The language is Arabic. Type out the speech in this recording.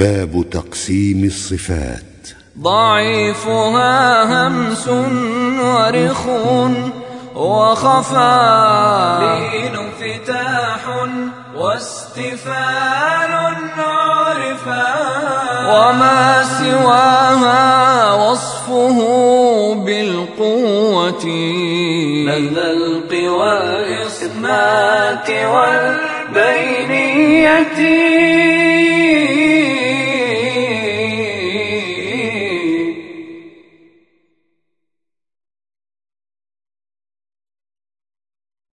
باب تقسيم الصفات. ضعيفها همس ورخ وخفاء. لين انفتاح واستفال عرفا. وما سواها وصفه بالقوة. لدى القوى إصمات والبينية.